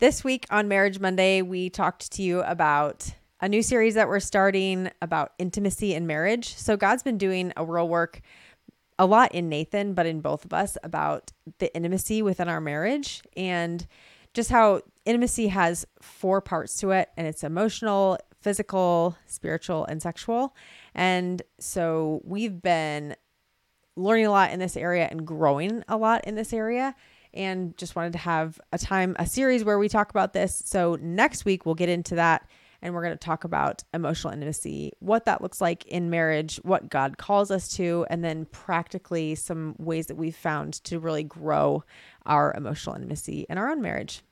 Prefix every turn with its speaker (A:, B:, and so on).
A: This week on Marriage Monday, we talked to you about a new series that we're starting about intimacy in marriage. So, God's been doing a real work a lot in Nathan, but in both of us about the intimacy within our marriage and just how intimacy has four parts to it and it's emotional, physical, spiritual, and sexual. And so we've been learning a lot in this area and growing a lot in this area and just wanted to have a time, a series where we talk about this. So next week we'll get into that and we're going to talk about emotional intimacy, what that looks like in marriage, what God calls us to, and then practically some ways that we've found to really grow our emotional intimacy in our own marriage.